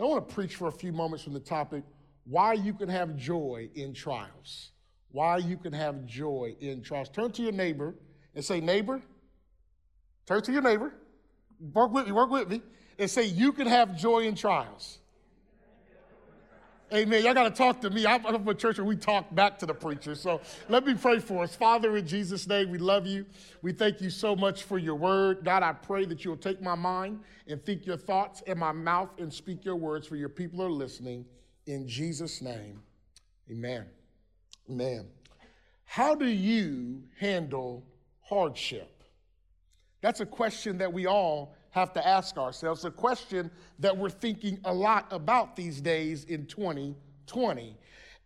I want to preach for a few moments from the topic why you can have joy in trials. Why you can have joy in trials. Turn to your neighbor and say, Neighbor, turn to your neighbor, work with me, work with me, and say, You can have joy in trials. Amen. Y'all got to talk to me. I'm from a church where we talk back to the preacher. So let me pray for us. Father, in Jesus' name, we love you. We thank you so much for your word. God, I pray that you'll take my mind and think your thoughts in my mouth and speak your words for your people are listening. In Jesus' name, amen. Amen. How do you handle hardship? That's a question that we all have to ask ourselves, a question that we're thinking a lot about these days in 2020.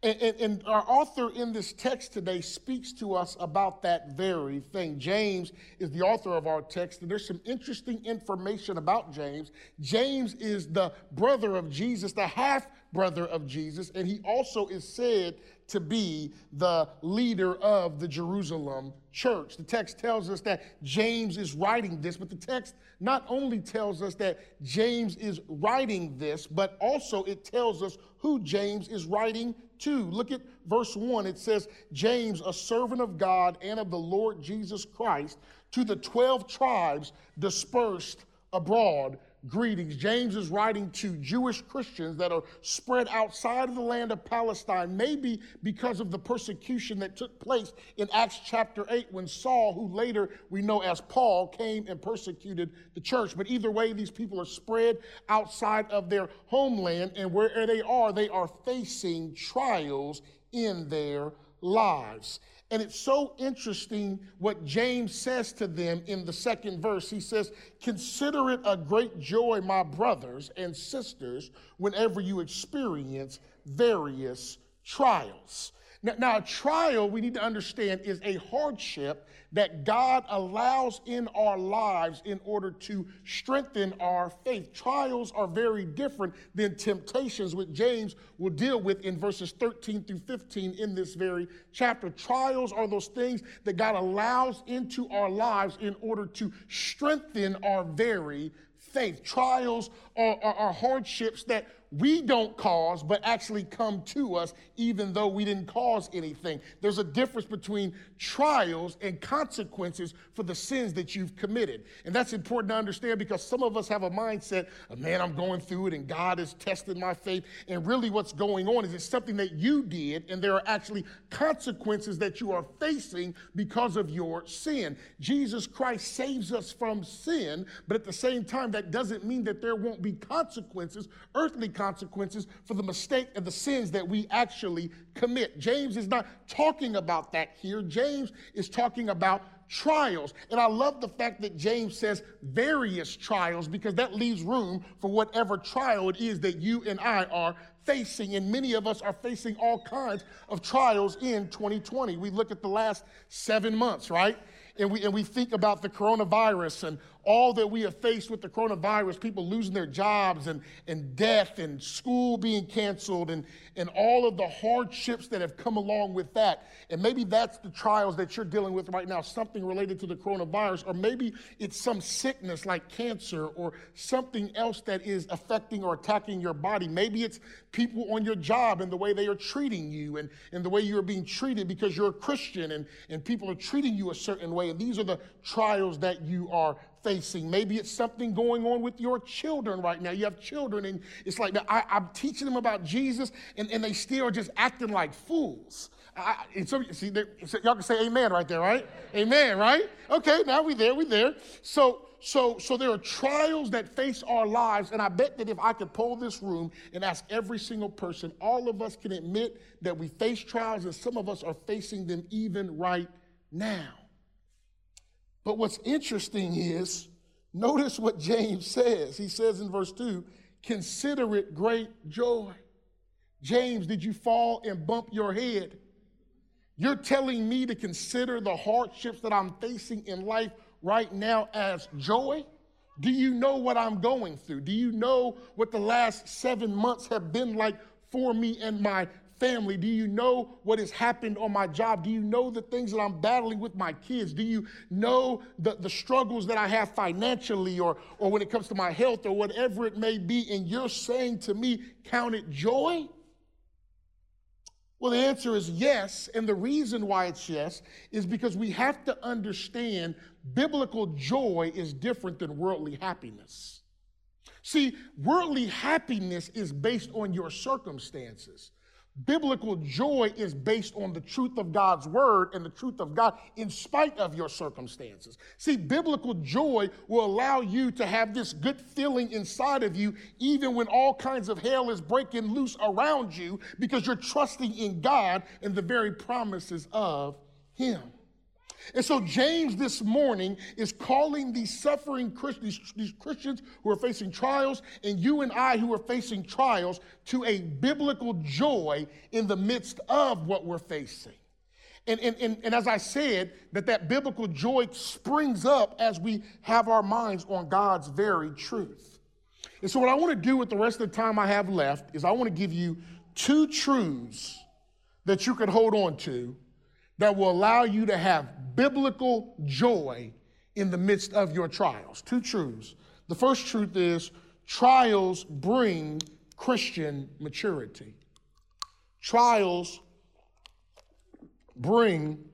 And, and, and, our author in this text today speaks to us about that very thing. James is the author of our text, and there's some interesting information about James. James is the brother of Jesus, the half brother of Jesus, and he also is said to be the leader of the Jerusalem church. The text tells us that James is writing this, but the text not only tells us that James is writing this, but also it tells us who James is writing to. Look at verse 1. It says, James, a servant of God and of the Lord Jesus Christ, to the 12 tribes dispersed abroad greetings. James is writing to Jewish Christians that are spread outside of the land of Palestine, maybe because of the persecution that took place in Acts chapter 8 when Saul, who later we know as Paul, came and persecuted the church. But either way, these people are spread outside of their homeland, and where they are, they are facing trials in their lives. And it's so interesting what James says to them in the second verse. He says, Consider it a great joy, my brothers and sisters, whenever you experience various trials. Now, now, a trial, we need to understand, is a hardship that God allows in our lives in order to strengthen our faith. Trials are very different than temptations, which James will deal with in verses 13 through 15 in this very chapter. Trials are those things that God allows into our lives in order to strengthen our very faith. Trials are, are, are hardships that we don't cause, but actually come to us, even though we didn't cause anything. There's a difference between trials and consequences for the sins that you've committed. And that's important to understand because some of us have a mindset of, man, I'm going through it and God is testing my faith. And really, what's going on is it's something that you did, and there are actually consequences that you are facing because of your sin. Jesus Christ saves us from sin, but at the same time, that doesn't mean that there won't be consequences, earthly consequences consequences for the mistake and the sins that we actually commit. James is not talking about that here. James is talking about trials. And I love the fact that James says various trials because that leaves room for whatever trial it is that you and I are facing. And many of us are facing all kinds of trials in 2020. We look at the last seven months, right? And we, and we think about the coronavirus and all that we have faced with the coronavirus, people losing their jobs and, and death and school being canceled and, and all of the hardships that have come along with that. And maybe that's the trials that you're dealing with right now, something related to the coronavirus, or maybe it's some sickness like cancer or something else that is affecting or attacking your body. Maybe it's people on your job and the way they are treating you and, and the way you're being treated because you're a Christian and, and people are treating you a certain way. And these are the trials that you are facing. Maybe it's something going on with your children right now. You have children, and it's like I, am teaching them about Jesus, and, and they still are just acting like fools. I, and so, see, so y'all can say amen right there, right? Amen, right? Okay, now we there, we there. So, so, so there are trials that face our lives, and I bet that if I could pull this room and ask every single person, all of us can admit that we face trials, and some of us are facing them even right now. But what's interesting is, notice what James says. He says in verse 2 consider it great joy. James, did you fall and bump your head? You're telling me to consider the hardships that I'm facing in life right now as joy? Do you know what I'm going through? Do you know what the last seven months have been like for me and my family? Do you know what has happened on my job? Do you know the things that I'm battling with my kids? Do you know the, the struggles that I have financially or, or when it comes to my health or whatever it may be? And you're saying to me, count it joy? Well, the answer is yes. And the reason why it's yes is because we have to understand biblical joy is different than worldly happiness. See, worldly happiness is based on your circumstances. Biblical joy is based on the truth of God's word and the truth of God in spite of your circumstances. See, biblical joy will allow you to have this good feeling inside of you, even when all kinds of hell is breaking loose around you, because you're trusting in God and the very promises of Him. And so James this morning is calling these suffering Christians, these Christians who are facing trials, and you and I who are facing trials, to a biblical joy in the midst of what we're facing. And, and, and, and as I said, that that biblical joy springs up as we have our minds on God's very truth. And so what I want to do with the rest of the time I have left is I want to give you two truths that you can hold on to that will allow you to have biblical joy in the midst of your trials. Two truths. The first truth is trials bring Christian maturity. Trials bring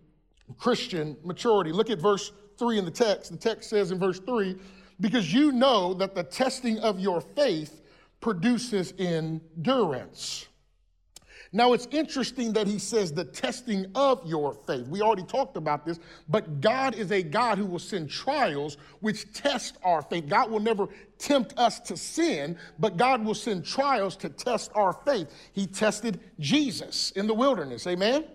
Christian maturity. Look at verse 3 in the text. The text says in verse 3 because you know that the testing of your faith produces endurance. Now, it's interesting that he says the testing of your faith. We already talked about this, but God is a God who will send trials which test our faith. God will never tempt us to sin, but God will send trials to test our faith. He tested Jesus in the wilderness, amen?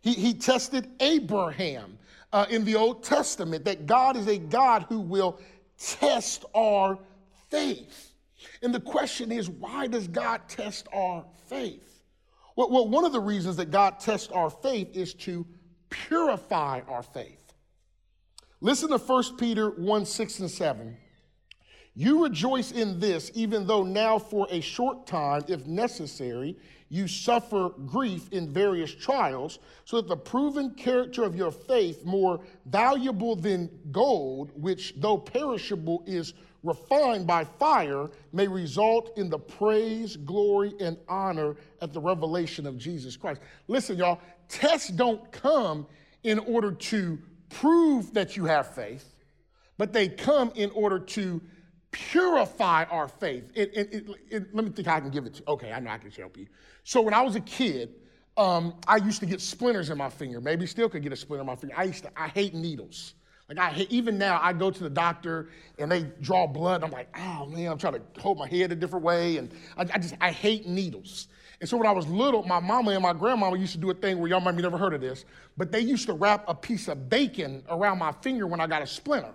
He, he tested Abraham uh, in the Old Testament, that God is a God who will test our faith. And the question is, why does God test our faith? Well, one of the reasons that God tests our faith is to purify our faith. Listen to 1 Peter 1 6 and 7. You rejoice in this, even though now for a short time, if necessary, you suffer grief in various trials, so that the proven character of your faith, more valuable than gold, which though perishable is refined by fire may result in the praise, glory, and honor at the revelation of Jesus Christ. Listen, y'all, tests don't come in order to prove that you have faith, but they come in order to purify our faith. It, it, it, let me think I can give it to you. Okay, I know I can help you. So when I was a kid, um, I used to get splinters in my finger. Maybe still could get a splinter in my finger. I used to, I hate needles. Like I even now, I go to the doctor and they draw blood. And I'm like, oh man, I'm trying to hold my head a different way, and I, I just I hate needles. And so when I was little, my mama and my grandmama used to do a thing where y'all might be never heard of this, but they used to wrap a piece of bacon around my finger when I got a splinter,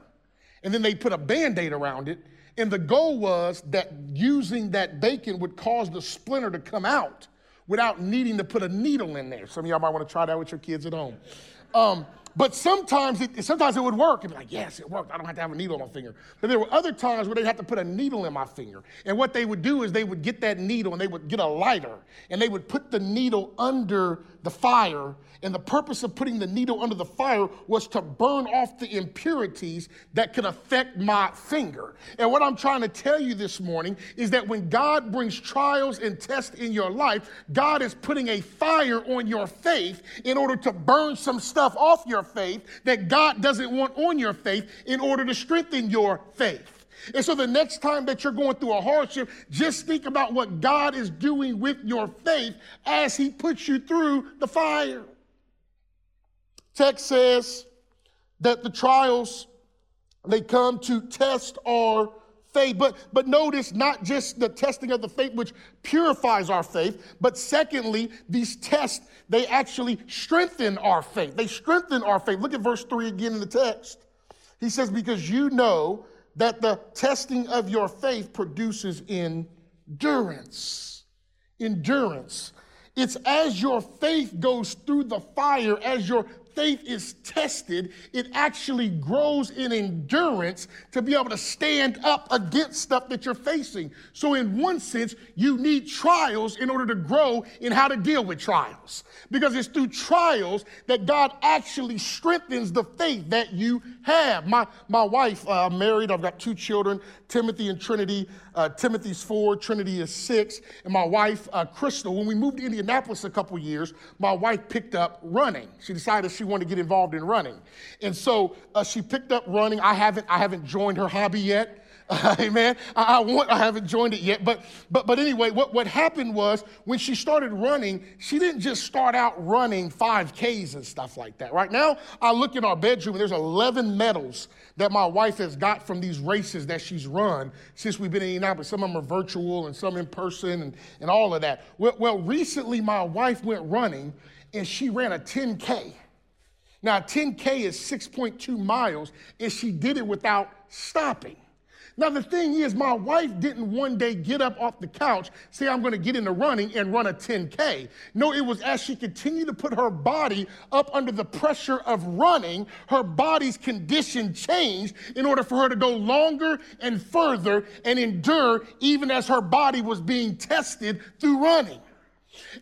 and then they put a band-aid around it. And the goal was that using that bacon would cause the splinter to come out without needing to put a needle in there. Some of y'all might want to try that with your kids at home. Um, but sometimes it, sometimes it would work. And be like, yes, it worked. I don't have to have a needle on my finger. But there were other times where they'd have to put a needle in my finger. And what they would do is they would get that needle and they would get a lighter and they would put the needle under the fire and the purpose of putting the needle under the fire was to burn off the impurities that could affect my finger. And what I'm trying to tell you this morning is that when God brings trials and tests in your life, God is putting a fire on your faith in order to burn some stuff off your faith that God doesn't want on your faith in order to strengthen your faith. And so the next time that you're going through a hardship, just think about what God is doing with your faith as He puts you through the fire text says that the trials they come to test our faith. But but notice not just the testing of the faith which purifies our faith but secondly these tests they actually strengthen our faith. They strengthen our faith. Look at verse 3 again in the text. He says because you know that the testing of your faith produces endurance. Endurance. It's as your faith goes through the fire, as your faith is tested, it actually grows in endurance to be able to stand up against stuff that you're facing. So, in one sense, you need trials in order to grow in how to deal with trials. Because it's through trials that God actually strengthens the faith that you have. My, my wife, uh, married, I've got two children, Timothy and Trinity. Uh, Timothy's four, Trinity is six. And my wife, uh, Crystal, when we moved to Indianapolis a couple years, my wife picked up running. She decided she wanted to get involved in running. And so uh, she picked up running. I haven't, I haven't joined her hobby yet. Amen. I, want, I haven't joined it yet. But, but, but anyway, what, what happened was when she started running, she didn't just start out running 5Ks and stuff like that. Right now, I look in our bedroom and there's 11 medals that my wife has got from these races that she's run since we've been in Indianapolis. Some of them are virtual and some in person and, and all of that. Well, well, recently my wife went running and she ran a 10K. Now, 10K is 6.2 miles, and she did it without stopping. Now, the thing is, my wife didn't one day get up off the couch, say, I'm going to get into running and run a 10K. No, it was as she continued to put her body up under the pressure of running, her body's condition changed in order for her to go longer and further and endure, even as her body was being tested through running.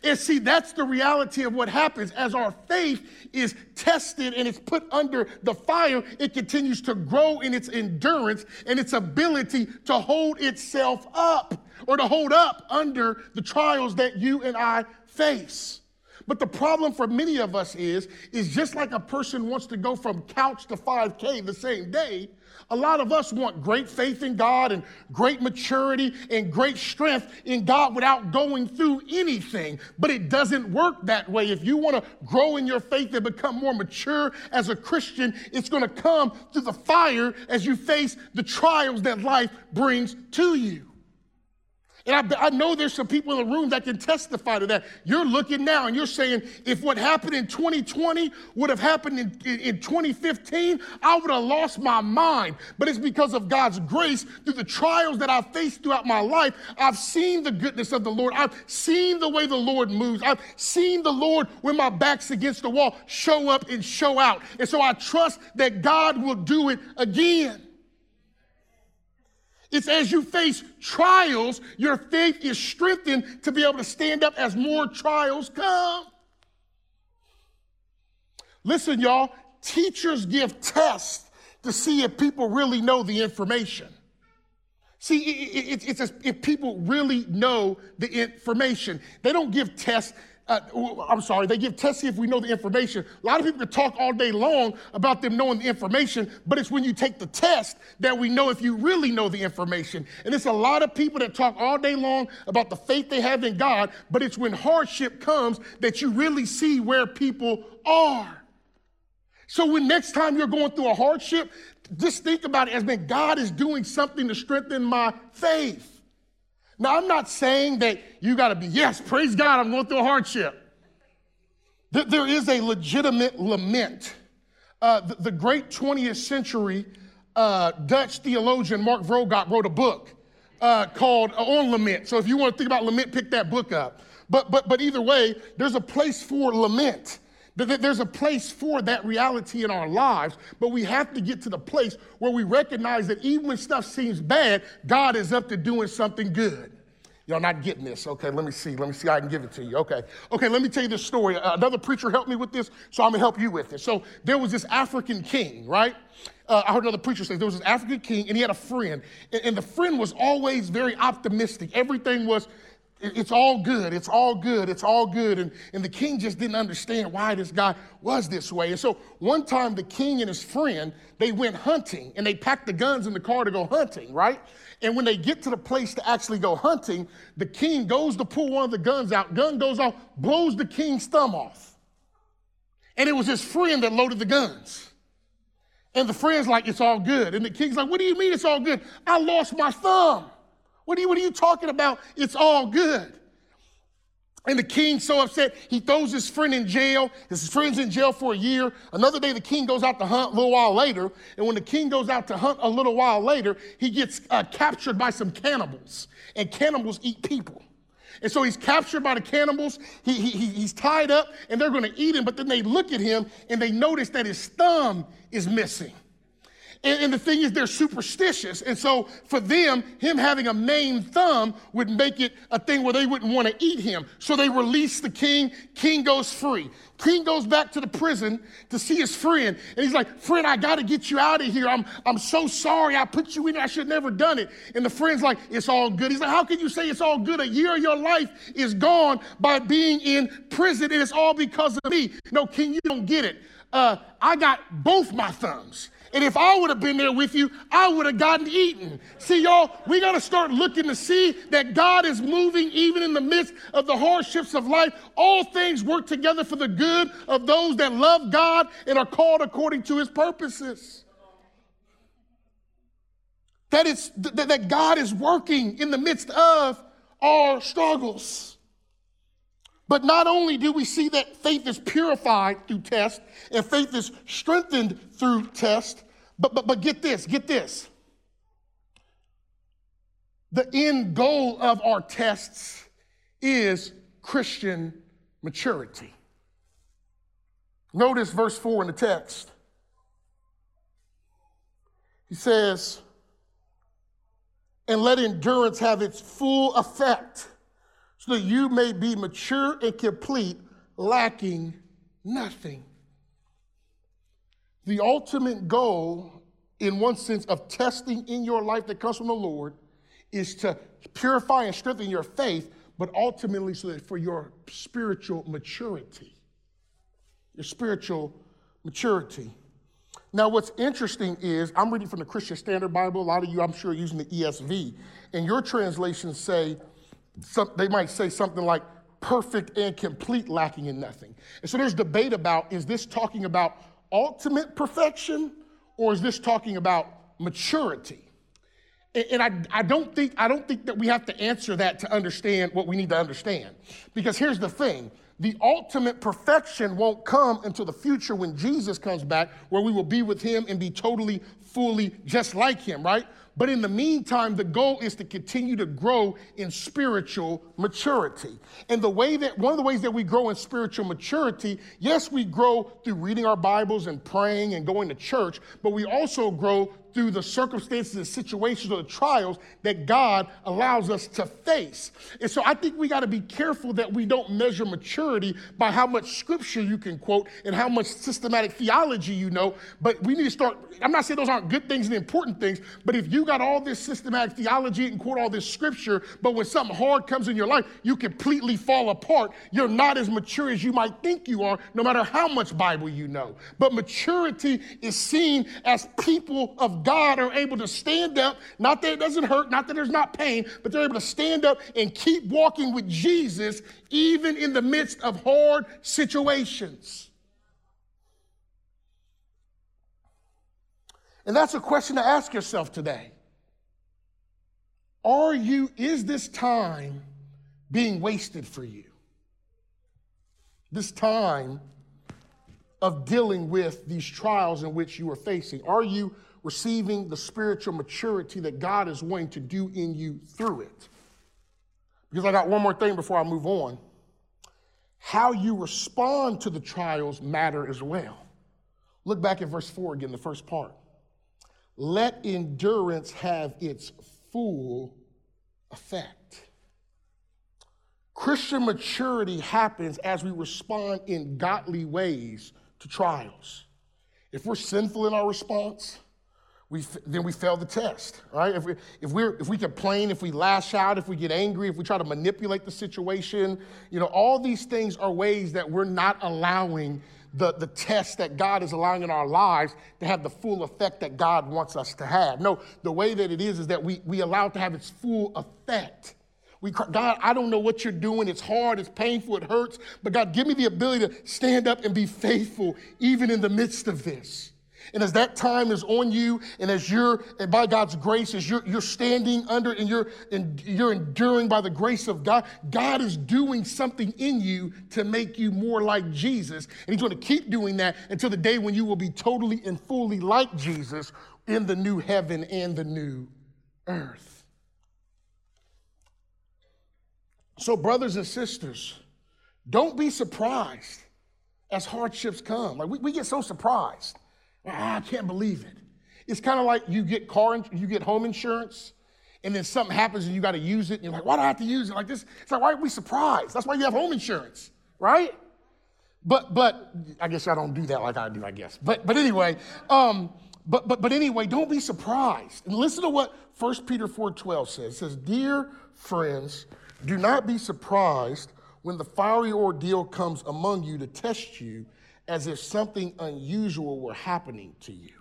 And see, that's the reality of what happens. As our faith is tested and it's put under the fire, it continues to grow in its endurance and its ability to hold itself up or to hold up under the trials that you and I face. But the problem for many of us is, is just like a person wants to go from couch to 5K the same day, a lot of us want great faith in God and great maturity and great strength in God without going through anything. But it doesn't work that way. If you want to grow in your faith and become more mature as a Christian, it's going to come through the fire as you face the trials that life brings to you. And I, I, know there's some people in the room that can testify to that. You're looking now and you're saying, if what happened in 2020 would have happened in, in, in 2015, I would have lost my mind. But it's because of God's grace through the trials that I've faced throughout my life. I've seen the goodness of the Lord. I've seen the way the Lord moves. I've seen the Lord, when my back's against the wall, show up and show out. And so I trust that God will do it again. It's as you face trials, your faith is strengthened to be able to stand up as more trials come. Listen, y'all, teachers give tests to see if people really know the information. See, it, it, it's if people really know the information. They don't give tests uh, I'm sorry, they give tests if we know the information. A lot of people can talk all day long about them knowing the information, but it's when you take the test that we know if you really know the information. And it's a lot of people that talk all day long about the faith they have in God, but it's when hardship comes that you really see where people are. So when next time you're going through a hardship, just think about it as man, God is doing something to strengthen my faith. Now, I'm not saying that you got to be, yes, praise God, I'm going through a hardship. There is a legitimate lament. Uh, the, the, great 20th century uh, Dutch theologian Mark Vroegop wrote a book uh, called uh, On Lament. So if you want to think about lament, pick that book up. But, but, but either way, there's a place for lament. There's a place for that reality in our lives, but we have to get to the place where we recognize that even when stuff seems bad, God is up to doing something good. Y'all not getting this. Okay, let me see. Let me see. I can give it to you. Okay. Okay, let me tell you this story. Uh, another preacher helped me with this, so I'm going to help you with it. So there was this African king, right? Uh, I heard another preacher say there was this African king, and he had a friend. And, and the friend was always very optimistic. Everything was it's all good. It's all good. It's all good. And, and the king just didn't understand why this guy was this way. And so one time the king and his friend, they went hunting and they packed the guns in the car to go hunting, right? And when they get to the place to actually go hunting, the king goes to pull one of the guns out. Gun goes off, blows the king's thumb off. And it was his friend that loaded the guns. And the friend's like, it's all good. And the king's like, what do you mean it's all good? I lost my thumb. What are you, what are you talking about? It's all good. And the king's so upset, he throws his friend in jail. His friend's in jail for a year. Another day, the king goes out to hunt a little while later. And when the king goes out to hunt a little while later, he gets uh, captured by some cannibals. And cannibals eat people. And so he's captured by the cannibals. He, he, he's tied up and they're going to eat him. But then they look at him and they notice that his thumb is missing. And, and, the thing is, they're superstitious. And so for them, him having a maimed thumb would make it a thing where they wouldn't want to eat him. So they release the king. King goes free. King goes back to the prison to see his friend. And he's like, Friend, I got to get you out of here. I'm, I'm so sorry. I put you in. I should have never done it. And the friend's like, It's all good. He's like, How can you say it's all good? A year of your life is gone by being in prison, and it's all because of me. No, King, you don't get it. Uh, I got both my thumbs. And if I would have been there with you, I would have gotten eaten. See, y'all, we got to start looking to see that God is moving even in the midst of the hardships of life. All things work together for the good of those that love God and are called according to his purposes. That, it's, that God is working in the midst of our struggles. But not only do we see that faith is purified through test and faith is strengthened through test, but, but, but get this, get this. The end goal of our tests is Christian maturity. Notice verse 4 in the text. He says, and let endurance have its full effect that you may be mature and complete, lacking nothing. The ultimate goal, in one sense, of testing in your life that comes from the Lord is to purify and strengthen your faith, but ultimately so that for your spiritual maturity. Your spiritual maturity. Now, what's interesting is I'm reading from the Christian Standard Bible. A lot of you, I'm sure, are using the ESV. And your translations say, some, they might say something like perfect and complete, lacking in nothing. And so there's debate about is this talking about ultimate perfection or is this talking about maturity? And I, I, don't think, I don't think that we have to answer that to understand what we need to understand. Because here's the thing the ultimate perfection won't come until the future when Jesus comes back, where we will be with him and be totally, fully just like him, right? But in the meantime, the goal is to continue to grow in spiritual maturity. And the way that, one of the ways that we grow in spiritual maturity, yes, we grow through reading our Bibles and praying and going to church, but we also grow through the circumstances and situations or the trials that God allows us to face. And so I think we got to be careful that we don't measure maturity by how much scripture you can quote and how much systematic theology you know, but we need to start. I'm not saying those aren't good things and important things, but if you got all this systematic theology and quote all this scripture, but when something hard comes in your life, you completely fall apart. You're not as mature as you might think you are, no matter how much Bible you know. But maturity is seen as people of God are able to stand up, not that it doesn't hurt, not that there's not pain, but they're able to stand up and keep walking with Jesus even in the midst of hard situations. And that's a question to ask yourself today. Are you, is this time being wasted for you? This time of dealing with these trials in which you are facing? Are you receiving the spiritual maturity that God is wanting to do in you through it. Because I got one more thing before I move on. How you respond to the trials matter as well. Look back at verse 4 again, the first part. Let endurance have its full effect. Christian maturity happens as we respond in godly ways to trials. If we're sinful in our response, we, then we fail the test, right? If we, if, we're, if we complain, if we lash out, if we get angry, if we try to manipulate the situation, you know, all these things are ways that we're not allowing the, the test that God is allowing in our lives to have the full effect that God wants us to have. No, the way that it is is that we, we allow it to have its full effect. We, God, I don't know what you're doing. It's hard, it's painful, it hurts, but God, give me the ability to stand up and be faithful even in the midst of this. And as that time is on you, and as you're, and by God's grace, as you're, you're standing under and you're, and you're enduring by the grace of God, God is doing something in you to make you more like Jesus. And He's going to keep doing that until the day when you will be totally and fully like Jesus in the new heaven and the new earth. So brothers and sisters, don't be surprised as hardships come. Like we, we get so surprised. Ah, I can't believe it. It's kind of like you get car, you get home insurance, and then something happens and you got to use it. And you're like, why do I have to use it like this? It's like, why are we surprised? That's why you have home insurance, right? But but I guess I don't do that like I do, I guess. But but anyway, um, but but but anyway, don't be surprised. And listen to what 1 Peter 4:12 says. It says, Dear friends, do not be surprised when the fiery ordeal comes among you to test you as if something unusual were happening to you.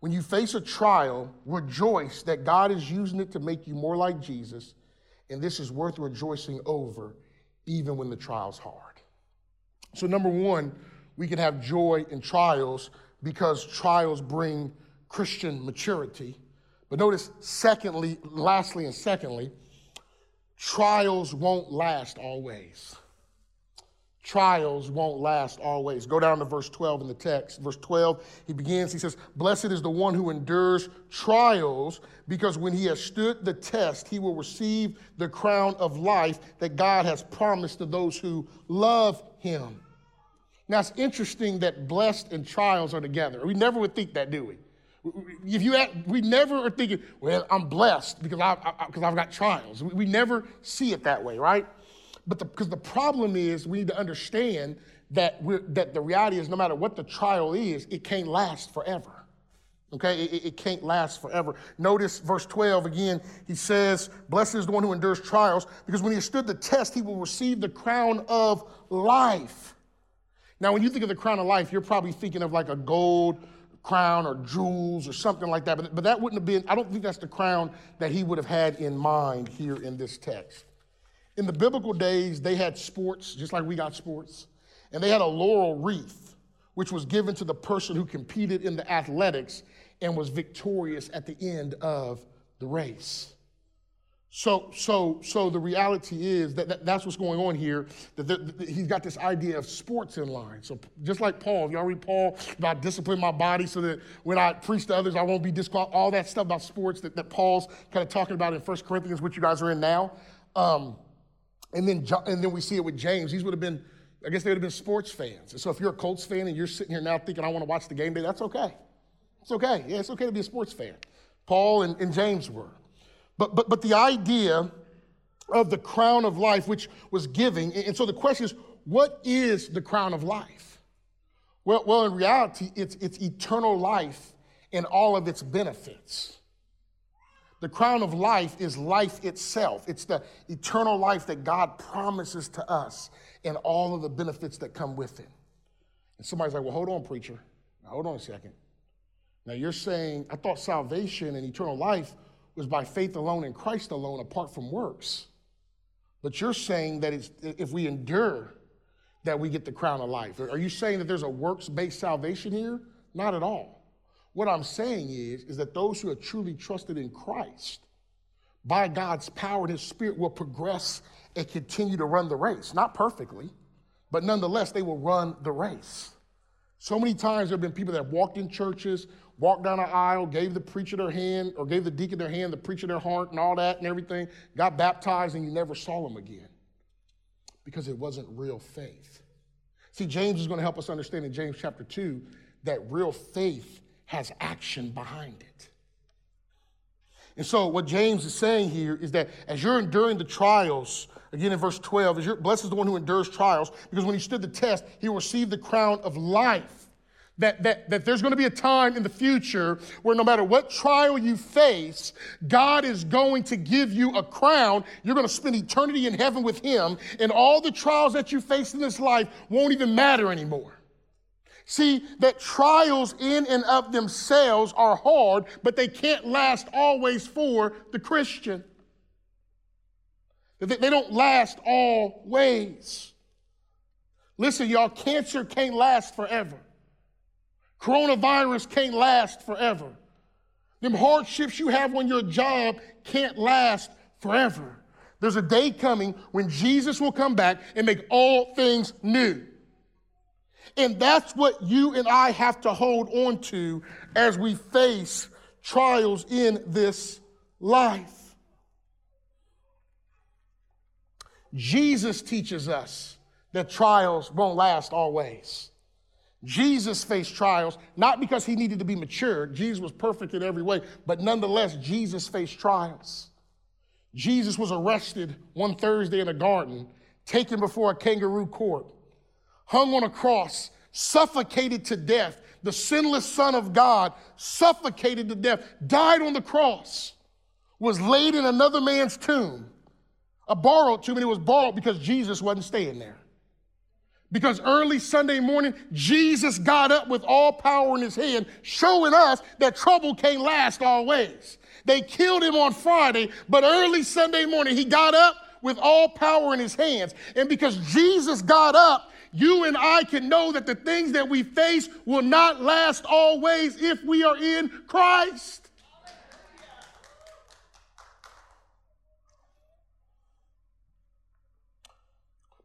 When you face a trial, rejoice that God is using it to make you more like Jesus, and this is worth rejoicing over, even when the trial's hard. So, number one, we can have joy in trials because trials bring Christian maturity. But notice, secondly, lastly, and secondly, trials won't last always. Trials won't last always. Go down to verse 12 in the text. Verse 12, he begins, he says, Blessed is the one who endures trials, because when he has stood the test, he will receive the crown of life that God has promised to those who love him. Now, it's interesting that blessed and trials are together. We never would think that, do we? If you ask, we never are thinking, well, I'm blessed because, I, because I've got trials. We, we never see it that way, right? But because the, the, problem is, we need to understand that, that the reality is no matter what the trial is, it can't last forever. Okay, it, it, can't last forever. Notice verse 12 again, he says, Blessed is the one who endures trials, because when he stood the test, he will receive the crown of life. Now, when you think of the crown of life, you're probably thinking of like a gold crown or jewels or something like that. But, but that wouldn't have been, I don't think that's the crown that he would have had in mind here in this text. In the biblical days, they had sports, just like we got sports, and they had a laurel wreath, which was given to the person who competed in the athletics and was victorious at the end of the race. So, so, so the reality is that, that that's what's going on here. That, that, that, he's got this idea of sports in line. So, just like Paul, y'all read Paul about discipline my body so that when I preach to others, I won't be disqualified. All that stuff about sports that, that Paul's kind of talking about in 1 Corinthians, which you guys are in now. Um, and then, and then we see it with James. These would have been, I guess they would have been sports fans. And so, if you're a Colts fan and you're sitting here now thinking, I want to watch the game day, that's okay. It's okay. Yeah, it's okay to be a sports fan. Paul and, and James were. But, but, but the idea of the crown of life, which was giving, and so the question is, what is the crown of life? Well, well in reality, it's, it's eternal life and all of its benefits. The crown of life is life itself. It's the eternal life that God promises to us and all of the benefits that come with it. And somebody's like, well, hold on, preacher. Now, hold on a second. Now, you're saying, I thought salvation and eternal life was by faith alone in Christ alone, apart from works. But you're saying that if we endure, that we get the crown of life. Are you saying that there's a works based salvation here? Not at all. What I'm saying is, is that those who are truly trusted in Christ, by God's power and His Spirit, will progress and continue to run the race. Not perfectly, but nonetheless, they will run the race. So many times there have been people that walked in churches walked down an aisle, gave the preacher their hand, or gave the deacon their hand, the preacher their heart, and all that and everything, got baptized, and you never saw them again because it wasn't real faith. See, James is going to help us understand in James chapter 2 that real faith has action behind it. And so, what James is saying here is that as you're enduring the trials, again in verse 12, as you're, blessed is the one who endures trials, because when he stood the test, he received the crown of life that, that, that there's going to be a time in the future where no matter what trial you face, God is going to give you a crown. You're going to spend eternity in heaven with Him, and all the trials that you face in this life won't even matter anymore. See, that trials in and of themselves are hard, but they can't last always for the Christian. They don't last always. Listen, y'all, cancer can't last forever. Coronavirus can't last forever. Them hardships you have on your job can't last forever. There's a day coming when Jesus will come back and make all things new. And that's what you and I have to hold on to as we face trials in this life. Jesus teaches us that trials won't last always. Jesus faced trials, not because he needed to be mature. Jesus was perfect in every way, but nonetheless, Jesus faced trials. Jesus was arrested one Thursday in a garden, taken before a kangaroo court, hung on a cross, suffocated to death. The sinless Son of God, suffocated to death, died on the cross, was laid in another man's tomb, a borrowed tomb, and it was borrowed because Jesus wasn't staying there. Because early Sunday morning, Jesus got up with all power in his hand, showing us that trouble can't last always. They killed him on Friday, but early Sunday morning, he got up with all power in his hands. And because Jesus got up, you and I can know that the things that we face will not last always if we are in Christ.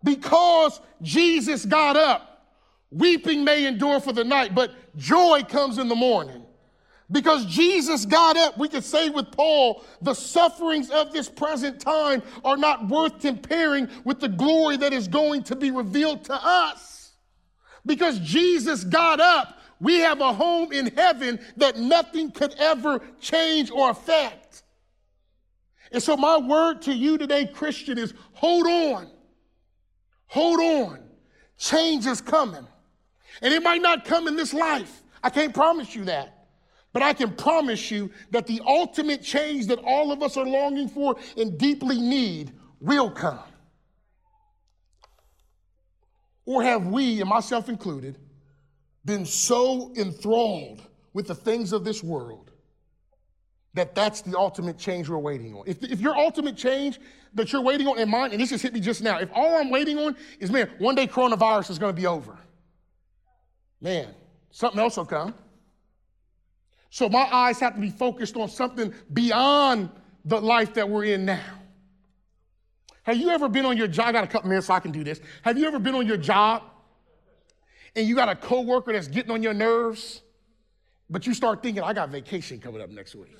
Because Jesus got up, weeping may endure for the night, but joy comes in the morning. Because Jesus got up, we could say with Paul, the sufferings of this present time are not worth comparing with the glory that is going to be revealed to us. Because Jesus got up, we have a home in heaven that nothing could ever change or affect. And so, my word to you today, Christian, is hold on. Hold on. Change is coming. And it might not come in this life. I can't promise you that. But I can promise you that the ultimate change that all of us are longing for and deeply need will come. Or have we, and myself included, been so enthralled with the things of this world that that's the ultimate change we're waiting on? If, if your ultimate change that you're waiting on in mine, and this just hit me just now, if all I'm waiting on is, man, one day coronavirus is going to be over, man, something else will come. So my eyes have to be focused on something beyond the life that we're in now. Have you ever been on your job? I got a couple minutes so I can do this. Have you ever been on your job and you got a coworker that's getting on your nerves, but you start thinking, I got vacation coming up next week?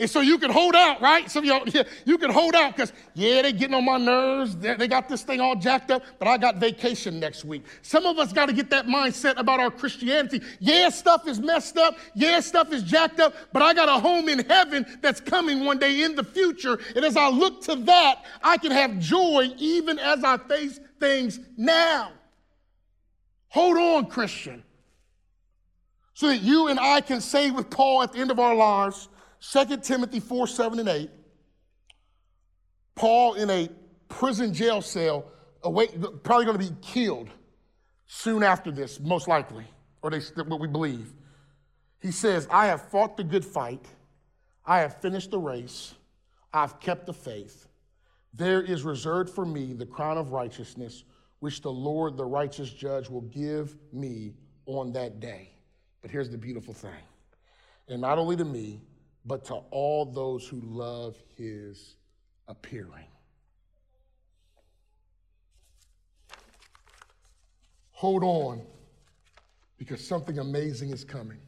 And so you can hold out, right? Some of y'all, yeah, you can hold out because, yeah, they getting on my nerves. They, they got this thing all jacked up, but I got vacation next week. Some of us got to get that mindset about our Christianity. Yeah, stuff is messed up. Yeah, stuff is jacked up, but I got a home in heaven that's coming one day in the future. And as I look to that, I can have joy even as I face things now. Hold on, Christian. So that you and I can say with Paul at the end of our lives, 2 Timothy 4 7 and 8, Paul in a prison jail cell, probably going to be killed soon after this, most likely, or they, what we believe. He says, I have fought the good fight, I have finished the race, I've kept the faith. There is reserved for me the crown of righteousness, which the Lord, the righteous judge, will give me on that day. But here's the beautiful thing. And not only to me, but to all those who love his appearing. Hold on, because something amazing is coming.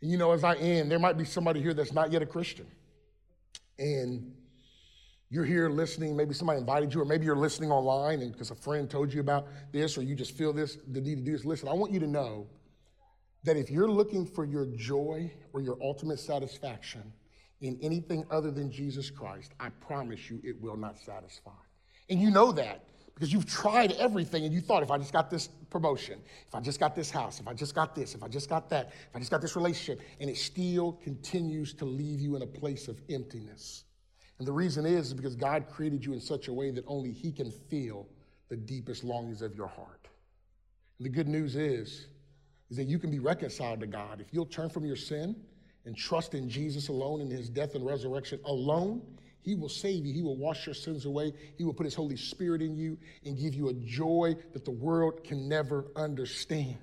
And you know, as I end, there might be somebody here that's not yet a Christian. And you're here listening, maybe somebody invited you, or maybe you're listening online and because a friend told you about this, or you just feel this, the need to do this. Listen, I want you to know that if you're looking for your joy or your ultimate satisfaction in anything other than Jesus Christ, I promise you it will not satisfy. And you know that because you've tried everything and you thought, if I just got this promotion, if I just got this house, if I just got this, if I just got that, if I just got this relationship, and it still continues to leave you in a place of emptiness. And the reason is because God created you in such a way that only He can feel the deepest longings of your heart. And the good news is, is that you can be reconciled to God. If you'll turn from your sin and trust in Jesus alone and his death and resurrection alone, he will save you. He will wash your sins away. He will put his Holy Spirit in you and give you a joy that the world can never understand.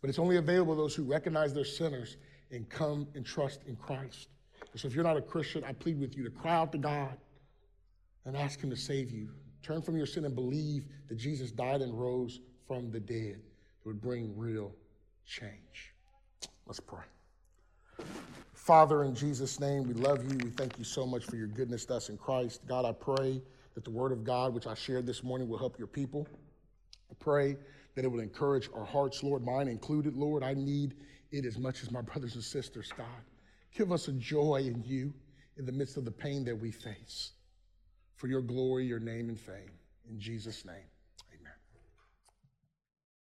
But it's only available to those who recognize they're sinners and come and trust in Christ. And so if you're not a Christian, I plead with you to cry out to God and ask him to save you. Turn from your sin and believe that Jesus died and rose from the dead. It would bring real change. Let's pray. Father, in Jesus' name, we love you. We thank you so much for your goodness to us in Christ. God, I pray that the word of God, which I shared this morning, will help your people. I pray that it will encourage our hearts, Lord, mine included, Lord. I need it as much as my brothers and sisters, God. Give us a joy in you in the midst of the pain that we face. For your glory, your name, and fame. In Jesus' name.